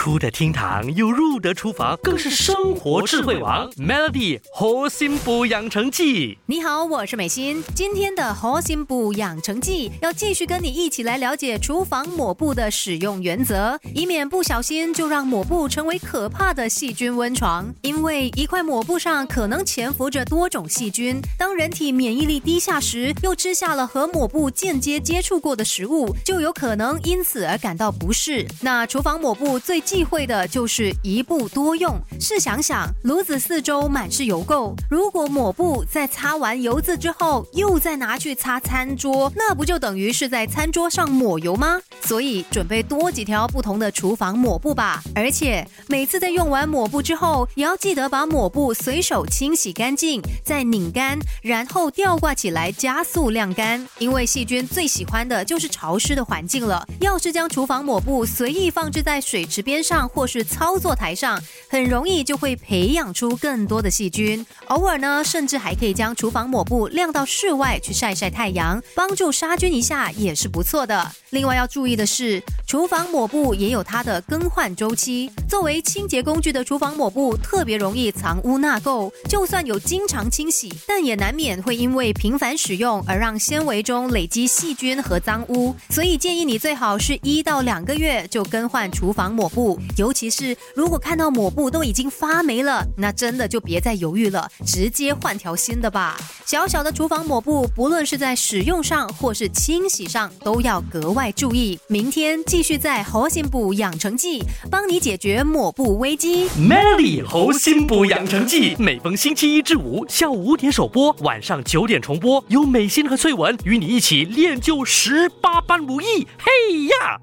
出得厅堂又入得厨房，更是生活智慧王。Melody 核心补养成记，你好，我是美心。今天的核心补养成记要继续跟你一起来了解厨房抹布的使用原则，以免不小心就让抹布成为可怕的细菌温床。因为一块抹布上可能潜伏着多种细菌，当人体免疫力低下时，又吃下了和抹布间接接触过的食物，就有可能因此而感到不适。那厨房抹布最忌讳的就是一步多用。试想想，炉子四周满是油垢，如果抹布在擦完油渍之后又再拿去擦餐桌，那不就等于是在餐桌上抹油吗？所以准备多几条不同的厨房抹布吧。而且每次在用完抹布之后，也要记得把抹布随手清洗干净，再拧干，然后吊挂起来加速晾干。因为细菌最喜欢的就是潮湿的环境了。要是将厨房抹布随意放置在水池边上或是操作台上，很容易就会培养出更多的细菌。偶尔呢，甚至还可以将厨房抹布晾到室外去晒晒太阳，帮助杀菌一下也是不错的。另外要注意的是，厨房抹布也有它的更换周期。作为清洁工具的厨房抹布特别容易藏污纳垢，就算有经常清洗，但也难免会因为频繁使用而让纤维中累积细菌和脏污。所以建议你最好是一到两个月就更换厨房抹布。尤其是如果看到抹布都已经发霉了，那真的就别再犹豫了，直接换条新的吧。小小的厨房抹布，不论是在使用上或是清洗上，都要格外注意。明天继续在猴心补养成记帮你解决抹布危机。Melody 猴心补养成记，每逢星期一至五下午五点首播，晚上九点重播，有美心和翠文与你一起练就十八般武艺。嘿呀！